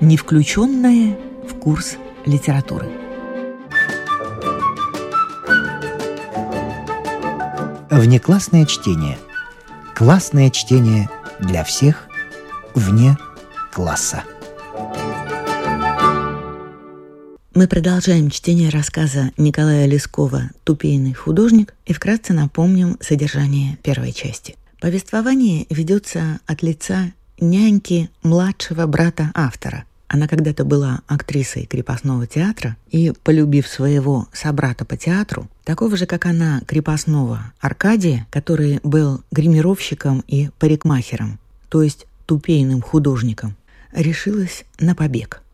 не включенное в курс литературы. Внеклассное чтение. Классное чтение для всех вне класса. Мы продолжаем чтение рассказа Николая Лескова «Тупейный художник» и вкратце напомним содержание первой части. Повествование ведется от лица няньки младшего брата автора. Она когда-то была актрисой крепостного театра и, полюбив своего собрата по театру, такого же, как она, крепостного Аркадия, который был гримировщиком и парикмахером, то есть тупейным художником, решилась на побег –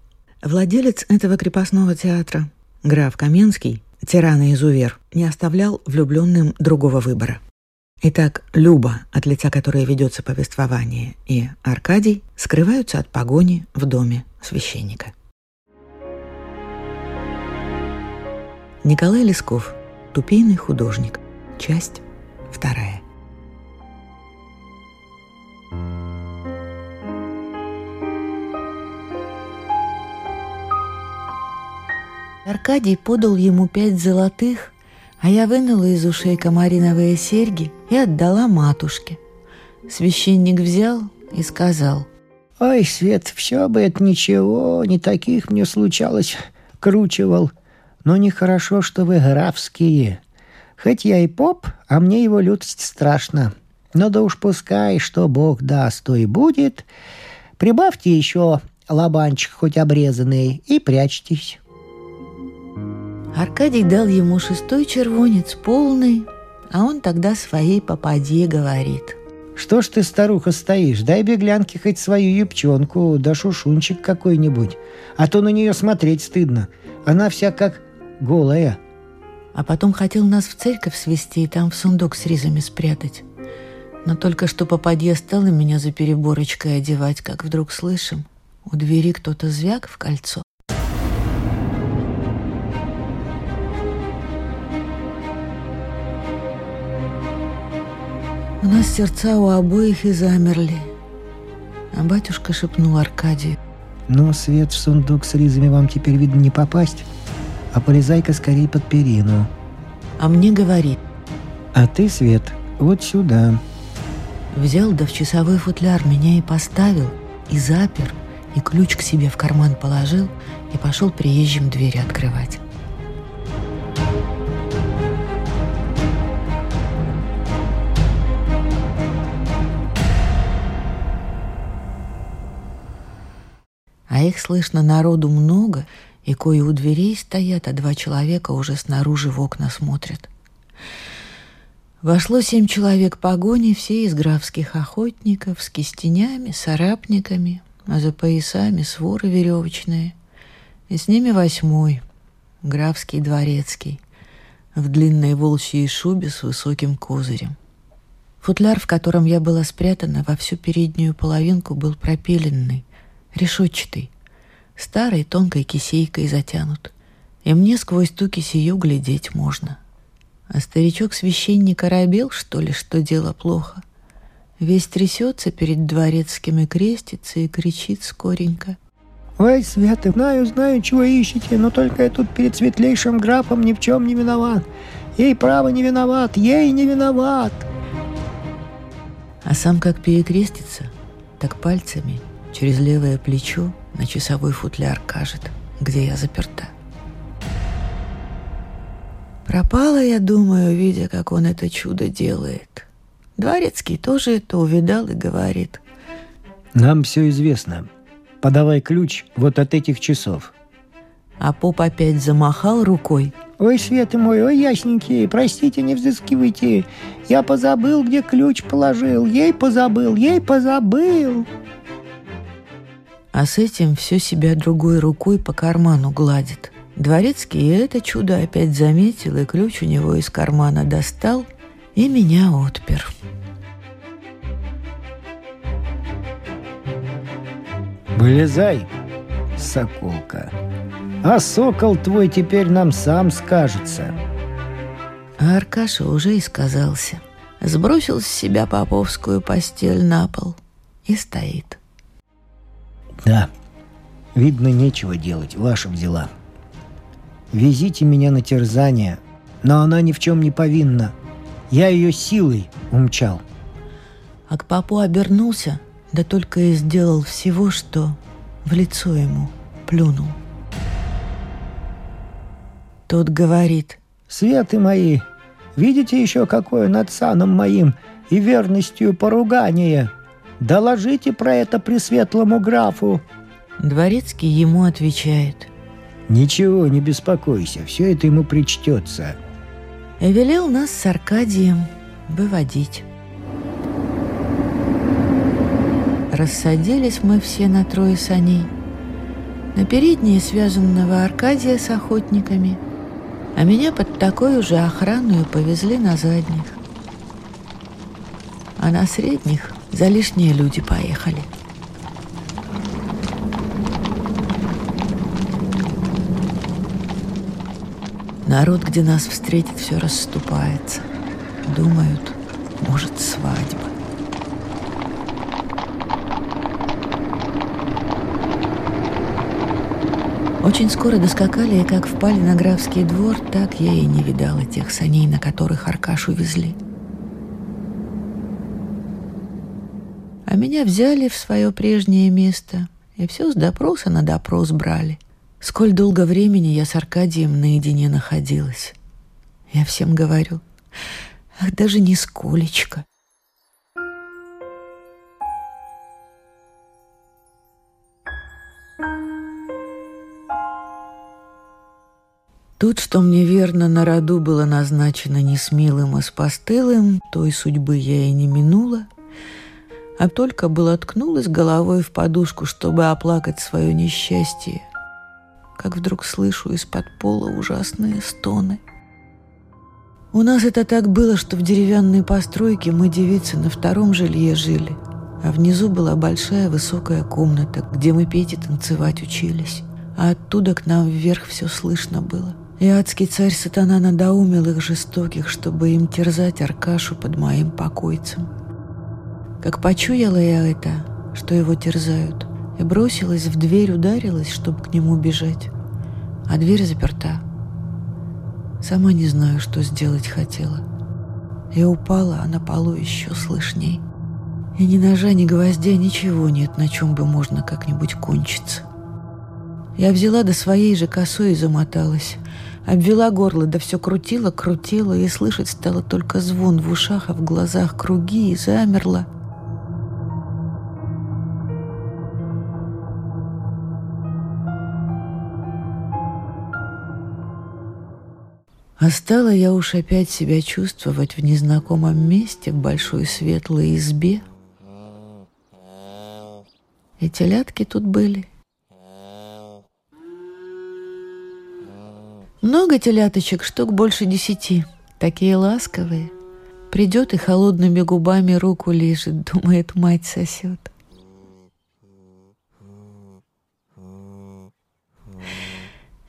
Владелец этого крепостного театра, граф Каменский, тиран и изувер, не оставлял влюбленным другого выбора. Итак, Люба, от лица которой ведется повествование, и Аркадий скрываются от погони в доме священника. Николай Лесков, «Тупейный художник», часть вторая. Аркадий подал ему пять золотых, а я вынула из ушей комариновые серьги и отдала матушке. Священник взял и сказал. «Ой, Свет, все бы это ничего, не таких мне случалось, кручивал. Но нехорошо, что вы графские. Хоть я и поп, а мне его лютость страшно. Но да уж пускай, что Бог даст, то и будет. Прибавьте еще лобанчик хоть обрезанный и прячьтесь». Аркадий дал ему шестой червонец полный, а он тогда своей попаде говорит. «Что ж ты, старуха, стоишь? Дай беглянке хоть свою юбчонку, да шушунчик какой-нибудь, а то на нее смотреть стыдно. Она вся как голая». А потом хотел нас в церковь свести и там в сундук с ризами спрятать. Но только что попадья стала меня за переборочкой одевать, как вдруг слышим, у двери кто-то звяк в кольцо. Нас сердца у обоих и замерли. А батюшка шепнул Аркадию. «Ну, Свет, в сундук с ризами вам теперь, видно, не попасть. А полезай-ка скорее под перину». А мне говорит. «А ты, Свет, вот сюда». Взял да в часовой футляр меня и поставил, и запер, и ключ к себе в карман положил, и пошел приезжим двери открывать. Их слышно народу много, и кое у дверей стоят, а два человека уже снаружи в окна смотрят. Вошло семь человек погони, все из графских охотников, с кистенями, с арапниками, а за поясами своры веревочные. И с ними восьмой, графский дворецкий, в длинной волчьей шубе с высоким козырем. Футляр, в котором я была спрятана, во всю переднюю половинку был пропиленный, решетчатый, старой тонкой кисейкой затянут, и мне сквозь ту кисею глядеть можно. А старичок-священник оробел, что ли, что дело плохо. Весь трясется перед дворецким и крестится и кричит скоренько. «Ой, Света, знаю, знаю, чего ищете, но только я тут перед светлейшим графом ни в чем не виноват. Ей право не виноват, ей не виноват!» А сам как перекрестится, так пальцами – Через левое плечо на часовой футляр кажет, где я заперта. Пропала, я думаю, видя, как он это чудо делает. Дворецкий тоже это увидал и говорит. Нам все известно. Подавай ключ вот от этих часов. А поп опять замахал рукой. Ой, Света мой, ой, ясненький, простите, не взыскивайте. Я позабыл, где ключ положил. Ей позабыл, ей позабыл а с этим все себя другой рукой по карману гладит. Дворецкий это чудо опять заметил, и ключ у него из кармана достал, и меня отпер. Вылезай, соколка, а сокол твой теперь нам сам скажется. А Аркаша уже и сказался. Сбросил с себя поповскую постель на пол и стоит – да, Видно, нечего делать, ваши дела. Везите меня на терзание, но она ни в чем не повинна. Я ее силой умчал. А к папу обернулся, да только и сделал всего, что в лицо ему плюнул. Тот говорит. «Светы мои, видите еще какое над саном моим и верностью поругание? Доложите про это пресветлому графу». Дворецкий ему отвечает. «Ничего, не беспокойся, все это ему причтется». И велел нас с Аркадием выводить. Рассадились мы все на трое саней. На передние связанного Аркадия с охотниками, а меня под такую же охрану повезли на задних. А на средних за лишние люди поехали. Народ, где нас встретит, все расступается. Думают, может, свадьба. Очень скоро доскакали, и как впали на графский двор, так я и не видала тех саней, на которых Аркашу везли. А меня взяли в свое прежнее место, и все с допроса на допрос брали. Сколь долго времени я с Аркадием наедине находилась. Я всем говорю, ах, даже не сколечко. Тут, что мне верно, на роду было назначено не с милым, а с постылым, той судьбы я и не минула, а только было ткнулась головой в подушку, чтобы оплакать свое несчастье, как вдруг слышу из-под пола ужасные стоны. У нас это так было, что в деревянной постройке мы, девицы, на втором жилье жили, а внизу была большая высокая комната, где мы петь и танцевать учились, а оттуда к нам вверх все слышно было. И адский царь сатана надоумил их жестоких, чтобы им терзать Аркашу под моим покойцем. Как почуяла я это, что его терзают, и бросилась в дверь, ударилась, чтобы к нему бежать. А дверь заперта. Сама не знаю, что сделать хотела. Я упала, а на полу еще слышней. И ни ножа, ни гвоздя, ничего нет, на чем бы можно как-нибудь кончиться. Я взяла до своей же косой и замоталась. Обвела горло, да все крутила, крутила, и слышать стало только звон в ушах, а в глазах круги, и замерла. А стала я уж опять себя чувствовать в незнакомом месте, в большой светлой избе. И телятки тут были, Много теляточек, штук больше десяти. Такие ласковые. Придет и холодными губами руку лежит, думает, мать сосет.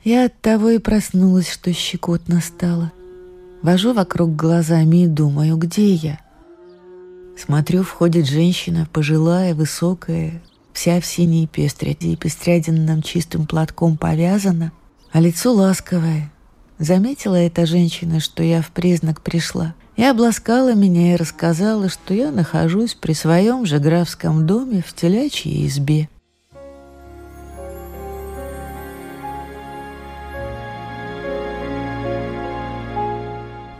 Я от того и проснулась, что щекотно стало. Вожу вокруг глазами и думаю, где я? Смотрю, входит женщина, пожилая, высокая, вся в синей пестряди и пестрядинным чистым платком повязана — а лицо ласковое. Заметила эта женщина, что я в признак пришла, и обласкала меня и рассказала, что я нахожусь при своем же графском доме в телячьей избе.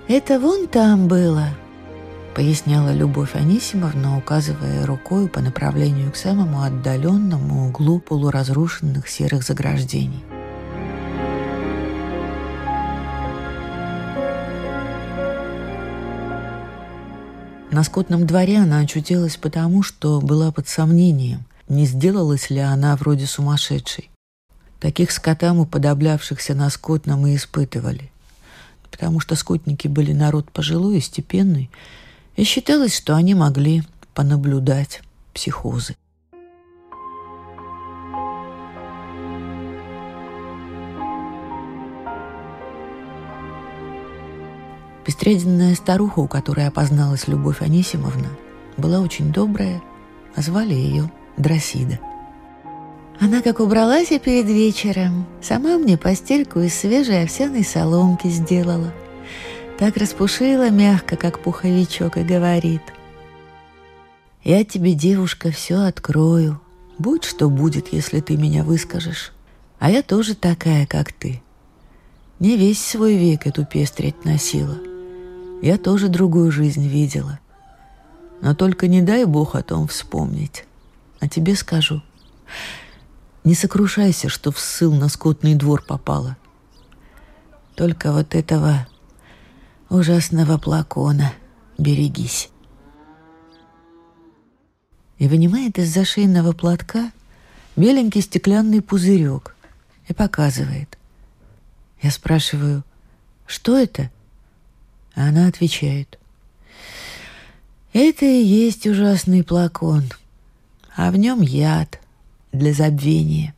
«Это вон там было», — поясняла Любовь Анисимовна, указывая рукой по направлению к самому отдаленному углу полуразрушенных серых заграждений. На скотном дворе она очутилась потому, что была под сомнением, не сделалась ли она вроде сумасшедшей. Таких скотам, уподоблявшихся на скотном, мы испытывали. Потому что скотники были народ пожилой и степенный, и считалось, что они могли понаблюдать психозы. Пестрядинная старуха, у которой опозналась Любовь Анисимовна, была очень добрая, а звали ее Дросида. Она как убралась и перед вечером, сама мне постельку из свежей овсяной соломки сделала. Так распушила мягко, как пуховичок, и говорит. «Я тебе, девушка, все открою. Будь что будет, если ты меня выскажешь. А я тоже такая, как ты. Не весь свой век эту пестрять носила. Я тоже другую жизнь видела. Но только не дай Бог о том вспомнить. А тебе скажу. Не сокрушайся, что в ссыл на скотный двор попала. Только вот этого ужасного плакона берегись. И вынимает из-за шейного платка беленький стеклянный пузырек и показывает. Я спрашиваю, что это? А она отвечает. Это и есть ужасный плакон, а в нем яд для забвения.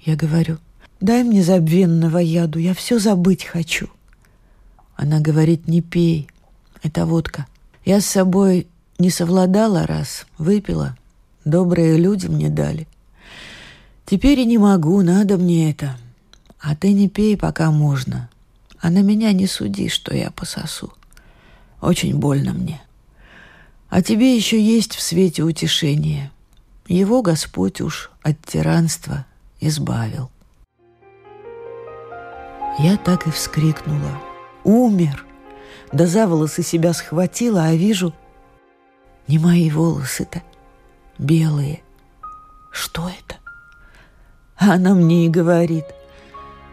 Я говорю, дай мне забвенного яду, я все забыть хочу. Она говорит, не пей, это водка. Я с собой не совладала раз, выпила, добрые люди мне дали. Теперь и не могу, надо мне это. А ты не пей, пока можно. А на меня не суди, что я пососу. Очень больно мне. А тебе еще есть в свете утешение. Его Господь уж от тиранства избавил. Я так и вскрикнула. Умер. Да за волосы себя схватила, а вижу, не мои волосы-то, белые. Что это? А она мне и говорит,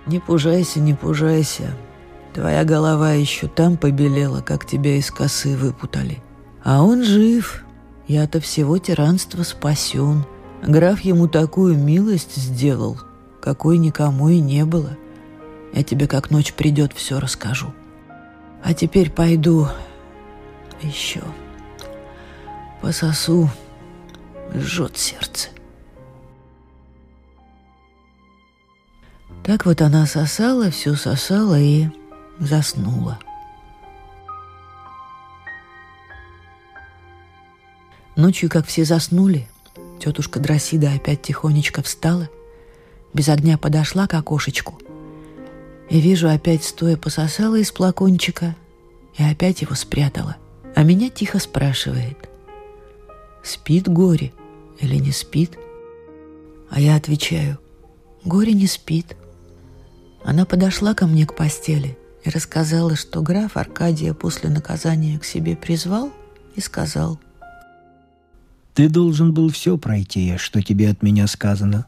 не пужайся, не пужайся, Твоя голова еще там побелела, как тебя из косы выпутали. А он жив. Я-то всего тиранства спасен. Граф ему такую милость сделал, какой никому и не было. Я тебе как ночь придет все расскажу. А теперь пойду еще. Пососу. Жжет сердце. Так вот она сосала, все сосала и заснула. Ночью, как все заснули, тетушка Дросида опять тихонечко встала, без огня подошла к окошечку и вижу, опять стоя пососала из плакончика и опять его спрятала. А меня тихо спрашивает, спит горе или не спит? А я отвечаю, горе не спит. Она подошла ко мне к постели и рассказала, что граф Аркадия после наказания к себе призвал и сказал. «Ты должен был все пройти, что тебе от меня сказано.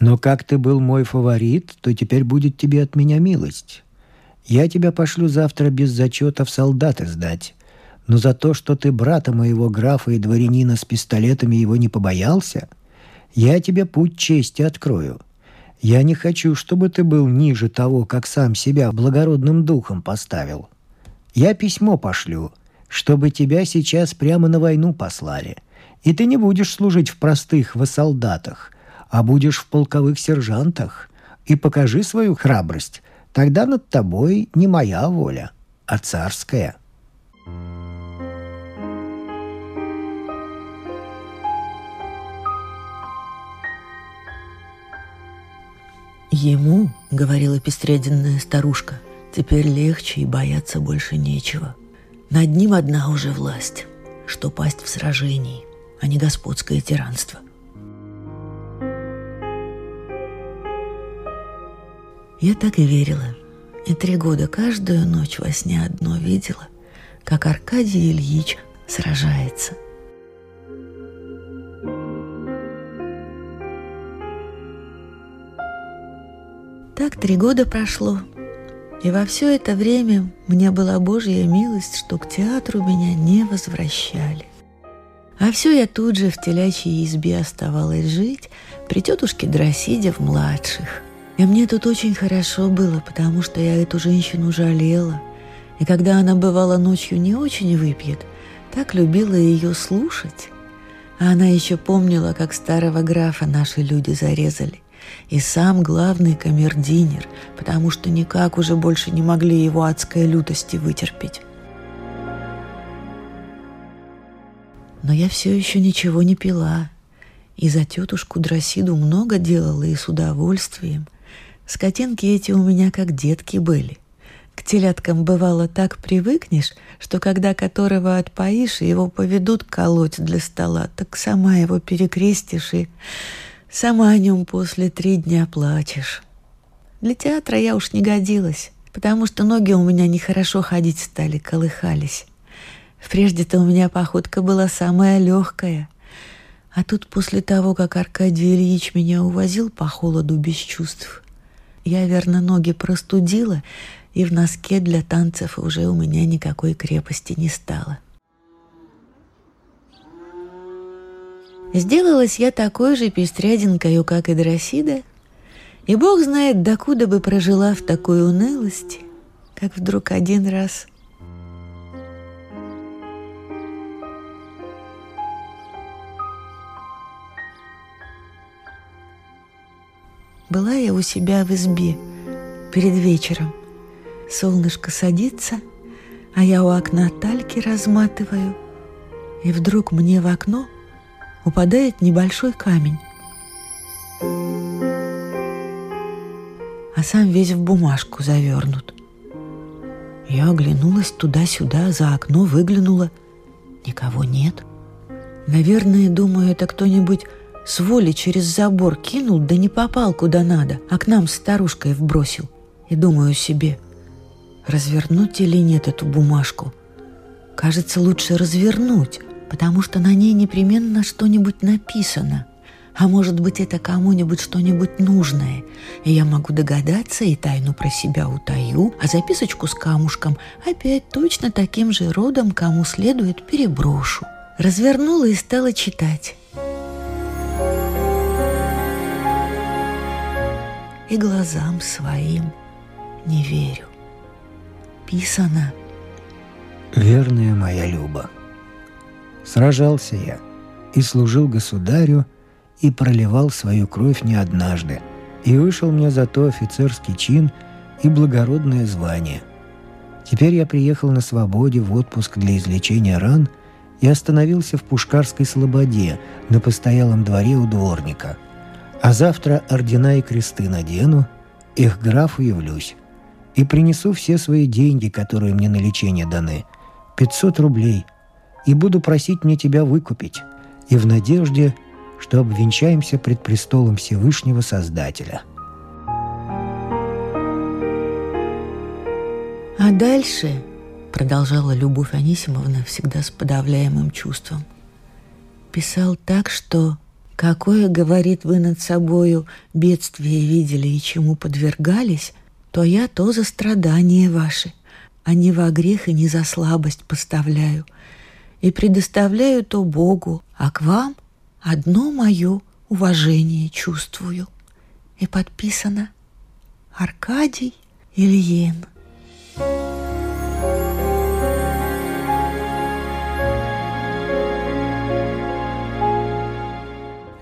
Но как ты был мой фаворит, то теперь будет тебе от меня милость. Я тебя пошлю завтра без зачета в солдаты сдать. Но за то, что ты брата моего графа и дворянина с пистолетами его не побоялся, я тебе путь чести открою. Я не хочу, чтобы ты был ниже того, как сам себя благородным духом поставил. Я письмо пошлю, чтобы тебя сейчас прямо на войну послали. И ты не будешь служить в простых солдатах, а будешь в полковых сержантах. И покажи свою храбрость. Тогда над тобой не моя воля, а царская». Ему, — говорила пестреденная старушка, — теперь легче и бояться больше нечего. Над ним одна уже власть, что пасть в сражении, а не господское тиранство. Я так и верила. И три года каждую ночь во сне одно видела, как Аркадий Ильич сражается — Так три года прошло, и во все это время мне была Божья милость, что к театру меня не возвращали. А все я тут же в телячьей избе оставалась жить, при тетушке Дросиде в младших. И мне тут очень хорошо было, потому что я эту женщину жалела. И когда она бывала ночью не очень выпьет, так любила ее слушать. А она еще помнила, как старого графа наши люди зарезали и сам главный камердинер, потому что никак уже больше не могли его адской лютости вытерпеть. Но я все еще ничего не пила, И за тетушку Дросиду много делала и с удовольствием. Скотинки эти у меня как детки были. К теляткам бывало так привыкнешь, что когда которого отпоишь, его поведут колоть для стола, так сама его перекрестишь и сама о нем после три дня плачешь. Для театра я уж не годилась, потому что ноги у меня нехорошо ходить стали, колыхались. Прежде-то у меня походка была самая легкая. А тут после того, как Аркадий Ильич меня увозил по холоду без чувств, я, верно, ноги простудила, и в носке для танцев уже у меня никакой крепости не стало. Сделалась я такой же пестрядинкою, как и Дросида, и бог знает, докуда бы прожила в такой унылости, как вдруг один раз Была я у себя в избе перед вечером. Солнышко садится, а я у окна тальки разматываю, и вдруг мне в окно упадает небольшой камень. а сам весь в бумажку завернут. Я оглянулась туда-сюда, за окно выглянула. Никого нет. Наверное, думаю, это кто-нибудь с воли через забор кинул, да не попал куда надо, а к нам с старушкой вбросил. И думаю себе, развернуть или нет эту бумажку? Кажется, лучше развернуть, потому что на ней непременно что-нибудь написано – а может быть, это кому-нибудь что-нибудь нужное. И я могу догадаться и тайну про себя утаю, а записочку с камушком опять точно таким же родом, кому следует, переброшу. Развернула и стала читать. И глазам своим не верю. Писано. Верная моя Люба, сражался я и служил государю – и проливал свою кровь не однажды, и вышел мне за то офицерский чин и благородное звание. Теперь я приехал на свободе в отпуск для излечения ран и остановился в Пушкарской слободе на постоялом дворе у дворника. А завтра ордена и кресты надену, их графу явлюсь, и принесу все свои деньги, которые мне на лечение даны, 500 рублей, и буду просить мне тебя выкупить, и в надежде – что обвенчаемся пред престолом Всевышнего Создателя. А дальше, продолжала Любовь Анисимовна всегда с подавляемым чувством, писал так, что какое, говорит, вы над собою бедствие видели и чему подвергались, то я то за страдания ваши, а не во грех и не за слабость поставляю, и предоставляю то Богу, а к вам — одно мое уважение чувствую. И подписано Аркадий Ильин.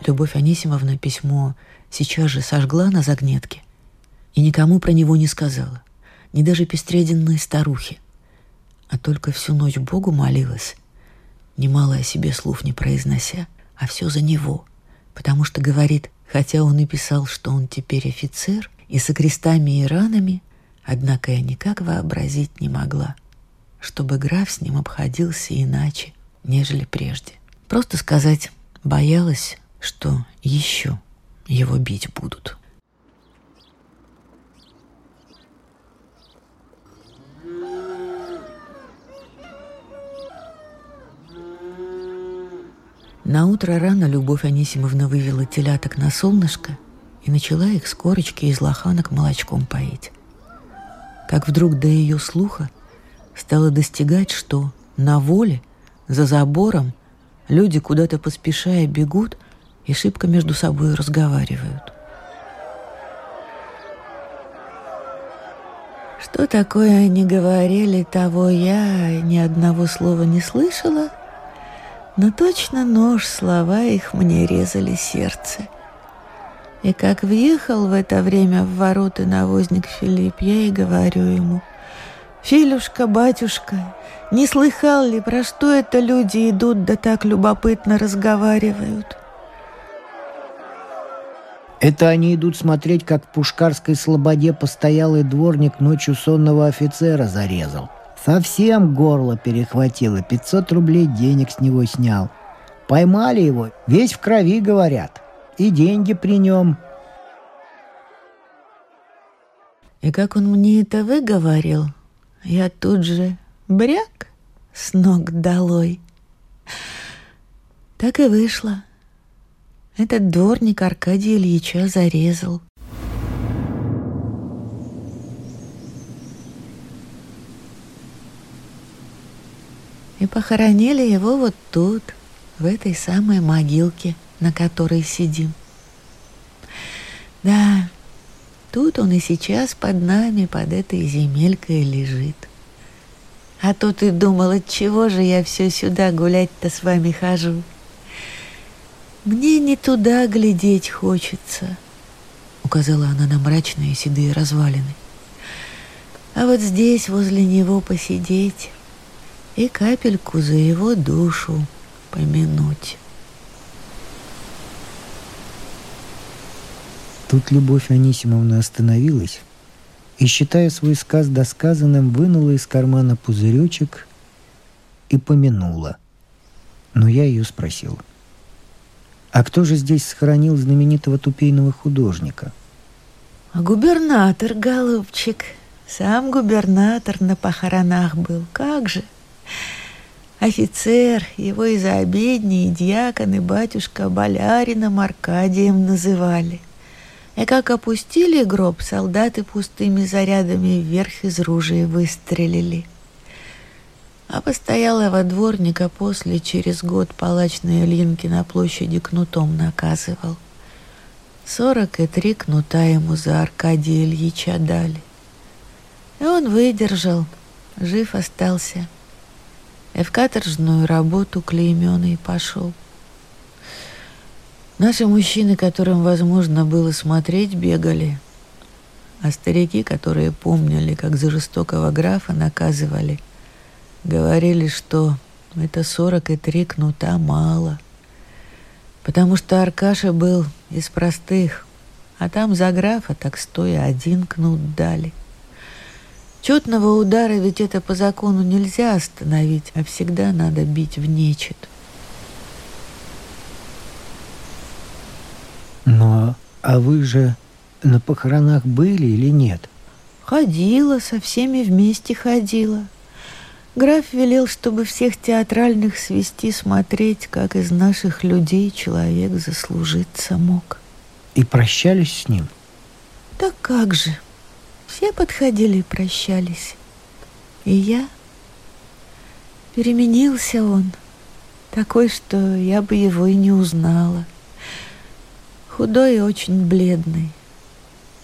Любовь Анисимовна письмо сейчас же сожгла на загнетке и никому про него не сказала, ни даже пестреденной старухе, а только всю ночь Богу молилась, немало о себе слов не произнося – а все за него, потому что, говорит, хотя он и писал, что он теперь офицер, и со крестами и ранами, однако я никак вообразить не могла, чтобы граф с ним обходился иначе, нежели прежде. Просто сказать, боялась, что еще его бить будут. На утро рано Любовь Анисимовна вывела теляток на солнышко и начала их с корочки из лоханок молочком поить. Как вдруг до ее слуха стало достигать, что на воле, за забором, люди куда-то поспешая бегут и шибко между собой разговаривают. Что такое они говорили, того я ни одного слова не слышала — но точно нож слова их мне резали сердце. И как въехал в это время в ворота навозник Филипп, я и говорю ему, «Филюшка, батюшка, не слыхал ли, про что это люди идут, да так любопытно разговаривают?» Это они идут смотреть, как в Пушкарской слободе постоялый дворник ночью сонного офицера зарезал. Совсем горло перехватило, 500 рублей денег с него снял. Поймали его, весь в крови, говорят. И деньги при нем. И как он мне это выговорил, я тут же бряк с ног долой. Так и вышло. Этот дворник Аркадия Ильича зарезал. И похоронили его вот тут, в этой самой могилке, на которой сидим. Да, тут он и сейчас под нами, под этой земелькой лежит. А то ты думал, от чего же я все сюда гулять-то с вами хожу? — «Мне не туда глядеть хочется», — указала она на мрачные седые развалины. «А вот здесь возле него посидеть и капельку за его душу помянуть». Тут Любовь Анисимовна остановилась и, считая свой сказ досказанным, вынула из кармана пузыречек и помянула. Но я ее спросил — а кто же здесь сохранил знаменитого тупейного художника? А губернатор, голубчик. Сам губернатор на похоронах был. Как же? Офицер, его и за обедни, и дьякон, и батюшка Болярином Аркадием называли. И как опустили гроб, солдаты пустыми зарядами вверх из ружей выстрелили – а постоялого дворника после через год палач на Ильинке на площади кнутом наказывал. Сорок и три кнута ему за Аркадия Ильича дали. И он выдержал, жив остался. И в каторжную работу клейменный пошел. Наши мужчины, которым возможно было смотреть, бегали, а старики, которые помнили, как за жестокого графа наказывали – Говорили, что это сорок и три кнута мало. Потому что Аркаша был из простых, а там за графа так стоя один кнут дали. Четного удара ведь это по закону нельзя остановить, а всегда надо бить в нечет. Но а вы же на похоронах были или нет? Ходила, со всеми вместе ходила. Граф велел, чтобы всех театральных свести смотреть, как из наших людей человек заслужиться мог. И прощались с ним? Так как же. Все подходили и прощались. И я... Переменился он. Такой, что я бы его и не узнала. Худой и очень бледный.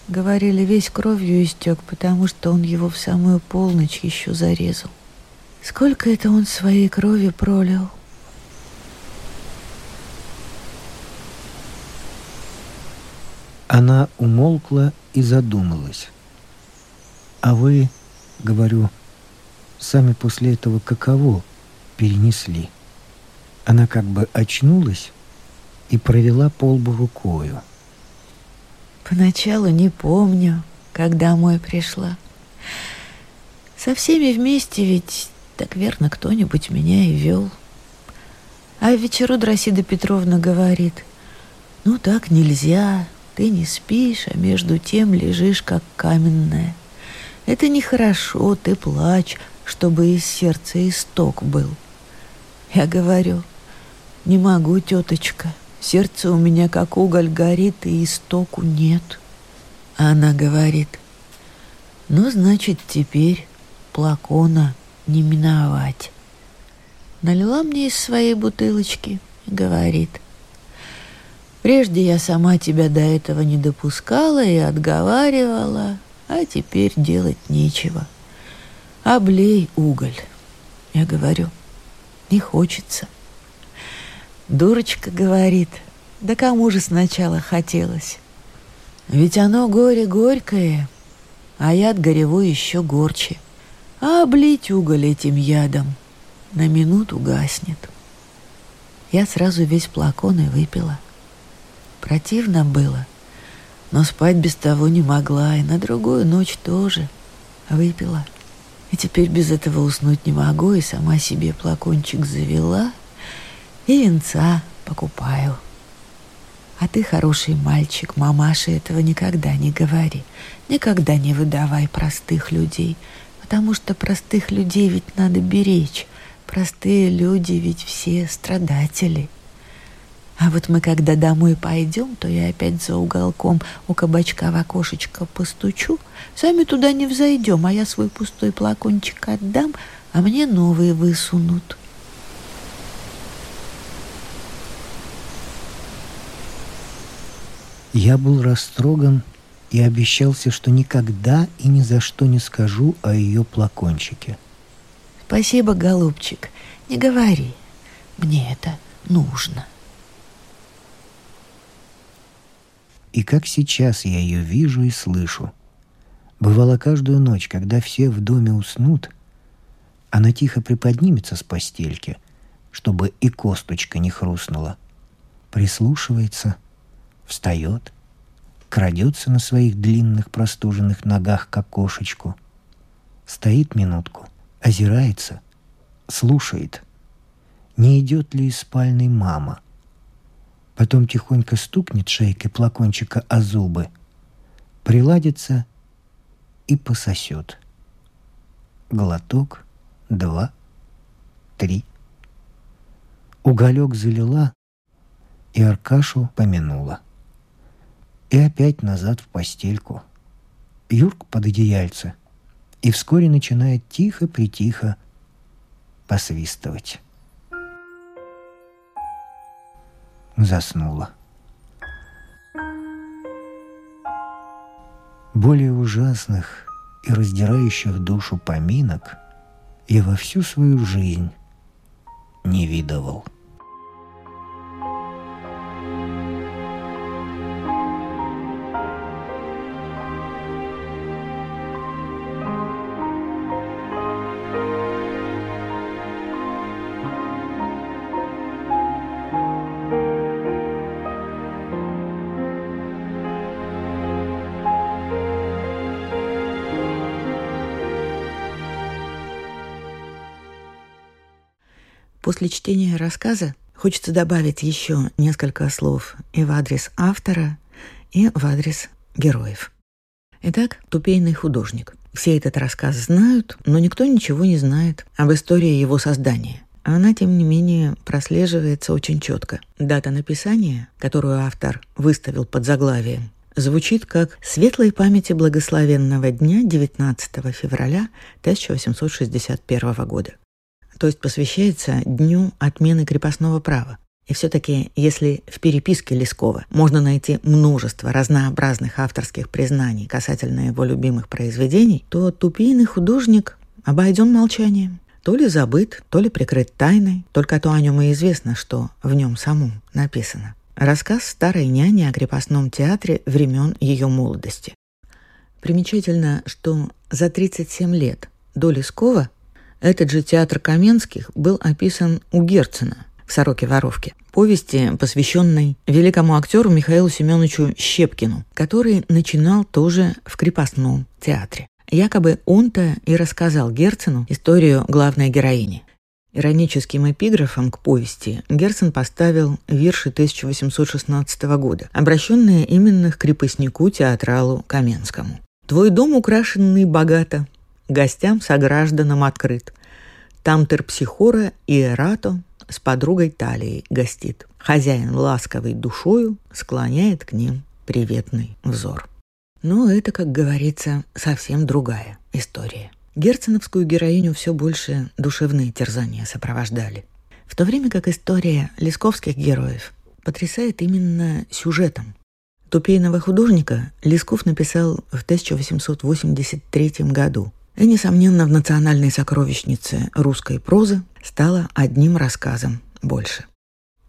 Говорили, весь кровью истек, потому что он его в самую полночь еще зарезал. Сколько это он своей крови пролил? Она умолкла и задумалась. А вы, говорю, сами после этого каково перенесли? Она как бы очнулась и провела полбу рукою. Поначалу не помню, как домой пришла. Со всеми вместе ведь так верно, кто-нибудь меня и вел. А вечеру Дросида Петровна говорит, ну так нельзя, ты не спишь, а между тем лежишь как каменная. Это нехорошо, ты плачь, чтобы из сердца исток был. Я говорю, не могу, теточка, сердце у меня как уголь горит, и истоку нет. А она говорит, ну, значит, теперь плакона не миновать. Налила мне из своей бутылочки и говорит. Прежде я сама тебя до этого не допускала и отговаривала, а теперь делать нечего. Облей уголь. Я говорю, не хочется. Дурочка говорит, да кому же сначала хотелось? Ведь оно горе горькое, а яд горевой еще горче облить уголь этим ядом на минуту гаснет. Я сразу весь плакон и выпила. Противно было, но спать без того не могла, и на другую ночь тоже выпила. И теперь без этого уснуть не могу, и сама себе плакончик завела, и венца покупаю. А ты хороший мальчик, мамаше этого никогда не говори. Никогда не выдавай простых людей, потому что простых людей ведь надо беречь. Простые люди ведь все страдатели. А вот мы когда домой пойдем, то я опять за уголком у кабачка в окошечко постучу. Сами туда не взойдем, а я свой пустой плакончик отдам, а мне новые высунут. Я был растроган и обещался, что никогда и ни за что не скажу о ее плакончике. Спасибо, голубчик. Не говори. Мне это нужно. И как сейчас я ее вижу и слышу. Бывало каждую ночь, когда все в доме уснут, она тихо приподнимется с постельки, чтобы и косточка не хрустнула, прислушивается — встает, крадется на своих длинных простуженных ногах к окошечку, стоит минутку, озирается, слушает, не идет ли из спальной мама. Потом тихонько стукнет шейкой плакончика о зубы, приладится и пососет. Глоток, два, три. Уголек залила и Аркашу помянула — и опять назад в постельку. Юрк под одеяльце. И вскоре начинает тихо-притихо посвистывать. Заснула. Более ужасных и раздирающих душу поминок я во всю свою жизнь не видывал. После чтения рассказа хочется добавить еще несколько слов и в адрес автора, и в адрес героев. Итак, «Тупейный художник». Все этот рассказ знают, но никто ничего не знает об истории его создания. Она, тем не менее, прослеживается очень четко. Дата написания, которую автор выставил под заглавием, звучит как «Светлой памяти благословенного дня 19 февраля 1861 года» то есть посвящается Дню отмены крепостного права. И все-таки, если в переписке Лескова можно найти множество разнообразных авторских признаний касательно его любимых произведений, то тупийный художник обойден молчанием. То ли забыт, то ли прикрыт тайной, только то о нем и известно, что в нем самом написано. Рассказ старой няни о крепостном театре времен ее молодости. Примечательно, что за 37 лет до Лескова этот же театр Каменских был описан у Герцена в «Сороке-воровке», повести, посвященной великому актеру Михаилу Семеновичу Щепкину, который начинал тоже в крепостном театре. Якобы он-то и рассказал Герцену историю главной героини. Ироническим эпиграфом к повести Герцен поставил вирши 1816 года, обращенные именно к крепостнику-театралу Каменскому. «Твой дом, украшенный богато, гостям согражданам открыт. Там терпсихора и Эрато с подругой Талией гостит. Хозяин ласковой душою склоняет к ним приветный взор. Но это, как говорится, совсем другая история. Герценовскую героиню все больше душевные терзания сопровождали. В то время как история лесковских героев потрясает именно сюжетом. Тупейного художника Лесков написал в 1883 году – и, несомненно, в национальной сокровищнице русской прозы стало одним рассказом больше.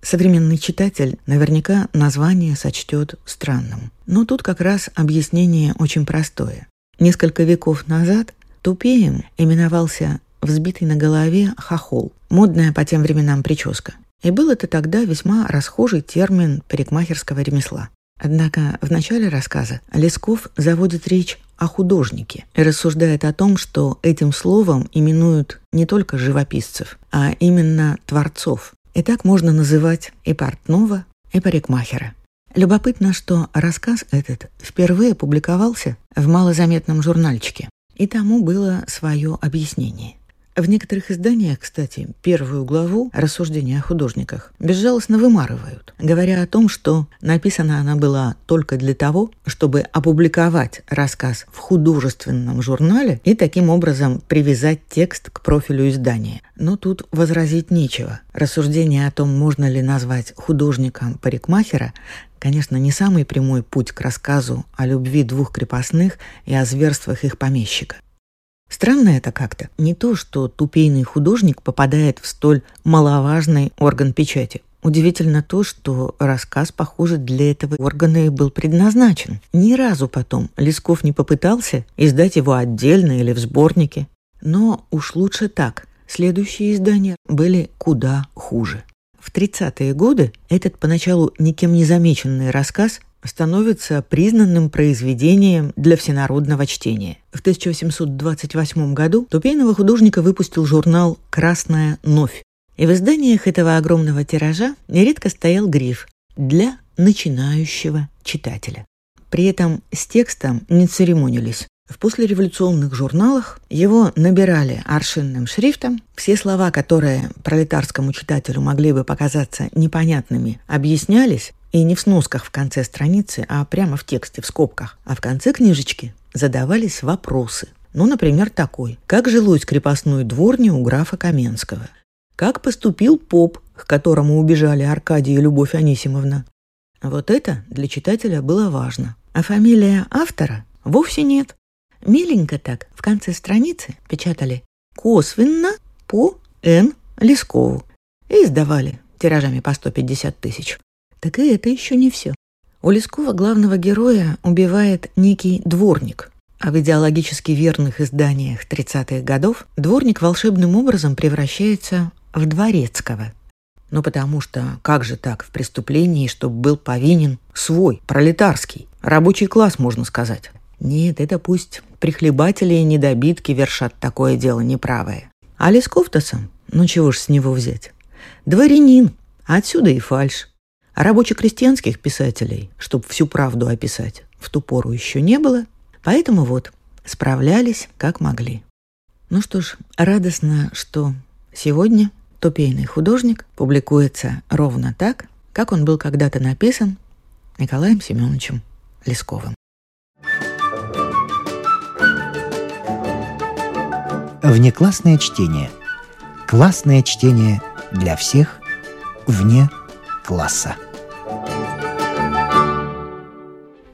Современный читатель наверняка название сочтет странным. Но тут как раз объяснение очень простое. Несколько веков назад тупеем именовался взбитый на голове хохол, модная по тем временам прическа. И был это тогда весьма расхожий термин парикмахерского ремесла. Однако в начале рассказа Лесков заводит речь о художнике и рассуждает о том, что этим словом именуют не только живописцев, а именно творцов. И так можно называть и портного, и парикмахера. Любопытно, что рассказ этот впервые публиковался в малозаметном журнальчике, и тому было свое объяснение. В некоторых изданиях, кстати, первую главу «Рассуждения о художниках» безжалостно вымарывают, говоря о том, что написана она была только для того, чтобы опубликовать рассказ в художественном журнале и таким образом привязать текст к профилю издания. Но тут возразить нечего. Рассуждение о том, можно ли назвать художником парикмахера, конечно, не самый прямой путь к рассказу о любви двух крепостных и о зверствах их помещика. Странно это как-то. Не то, что тупейный художник попадает в столь маловажный орган печати. Удивительно то, что рассказ, похоже, для этого органа и был предназначен. Ни разу потом Лесков не попытался издать его отдельно или в сборнике. Но уж лучше так. Следующие издания были куда хуже. В 30-е годы этот поначалу никем не замеченный рассказ становится признанным произведением для всенародного чтения. В 1828 году тупейного художника выпустил журнал «Красная новь». И в изданиях этого огромного тиража нередко стоял гриф «Для начинающего читателя». При этом с текстом не церемонились. В послереволюционных журналах его набирали аршинным шрифтом. Все слова, которые пролетарскому читателю могли бы показаться непонятными, объяснялись, и не в сносках в конце страницы, а прямо в тексте, в скобках. А в конце книжечки задавались вопросы. Ну, например, такой. Как жилось крепостной дворне у графа Каменского? Как поступил поп, к которому убежали Аркадий и Любовь Анисимовна? Вот это для читателя было важно. А фамилия автора вовсе нет. Миленько так в конце страницы печатали «Косвенно по Н. Лескову» и издавали тиражами по 150 тысяч. Так и это еще не все. У Лескова главного героя убивает некий дворник, а в идеологически верных изданиях 30-х годов дворник волшебным образом превращается в дворецкого. Ну потому что как же так в преступлении, чтобы был повинен свой, пролетарский, рабочий класс, можно сказать. Нет, это пусть прихлебатели и недобитки вершат такое дело неправое. А Лесков-то сам, ну чего ж с него взять? Дворянин, отсюда и фальшь. Рабоче-крестьянских писателей, чтобы всю правду описать, в ту пору еще не было, поэтому вот справлялись как могли. Ну что ж, радостно, что сегодня «Тупейный художник» публикуется ровно так, как он был когда-то написан Николаем Семеновичем Лесковым. Внеклассное чтение. Классное чтение для всех вне класса.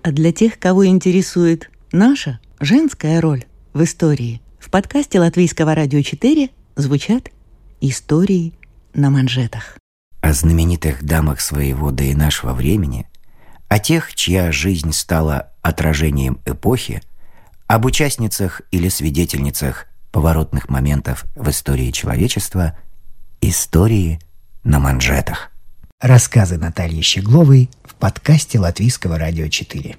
А для тех, кого интересует наша женская роль в истории, в подкасте Латвийского радио 4 звучат истории на манжетах. О знаменитых дамах своего да и нашего времени, о тех, чья жизнь стала отражением эпохи, об участницах или свидетельницах поворотных моментов в истории человечества, истории на манжетах. Рассказы Натальи Щегловой в подкасте Латвийского радио 4.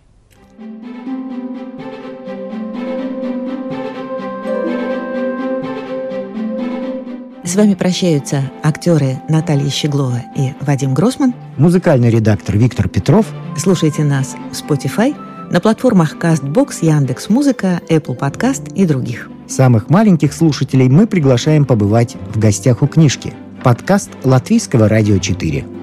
С вами прощаются актеры Наталья Щеглова и Вадим Гросман. Музыкальный редактор Виктор Петров. Слушайте нас в Spotify, на платформах CastBox, Яндекс.Музыка, Apple Podcast и других. Самых маленьких слушателей мы приглашаем побывать в гостях у книжки. Подкаст Латвийского радио 4.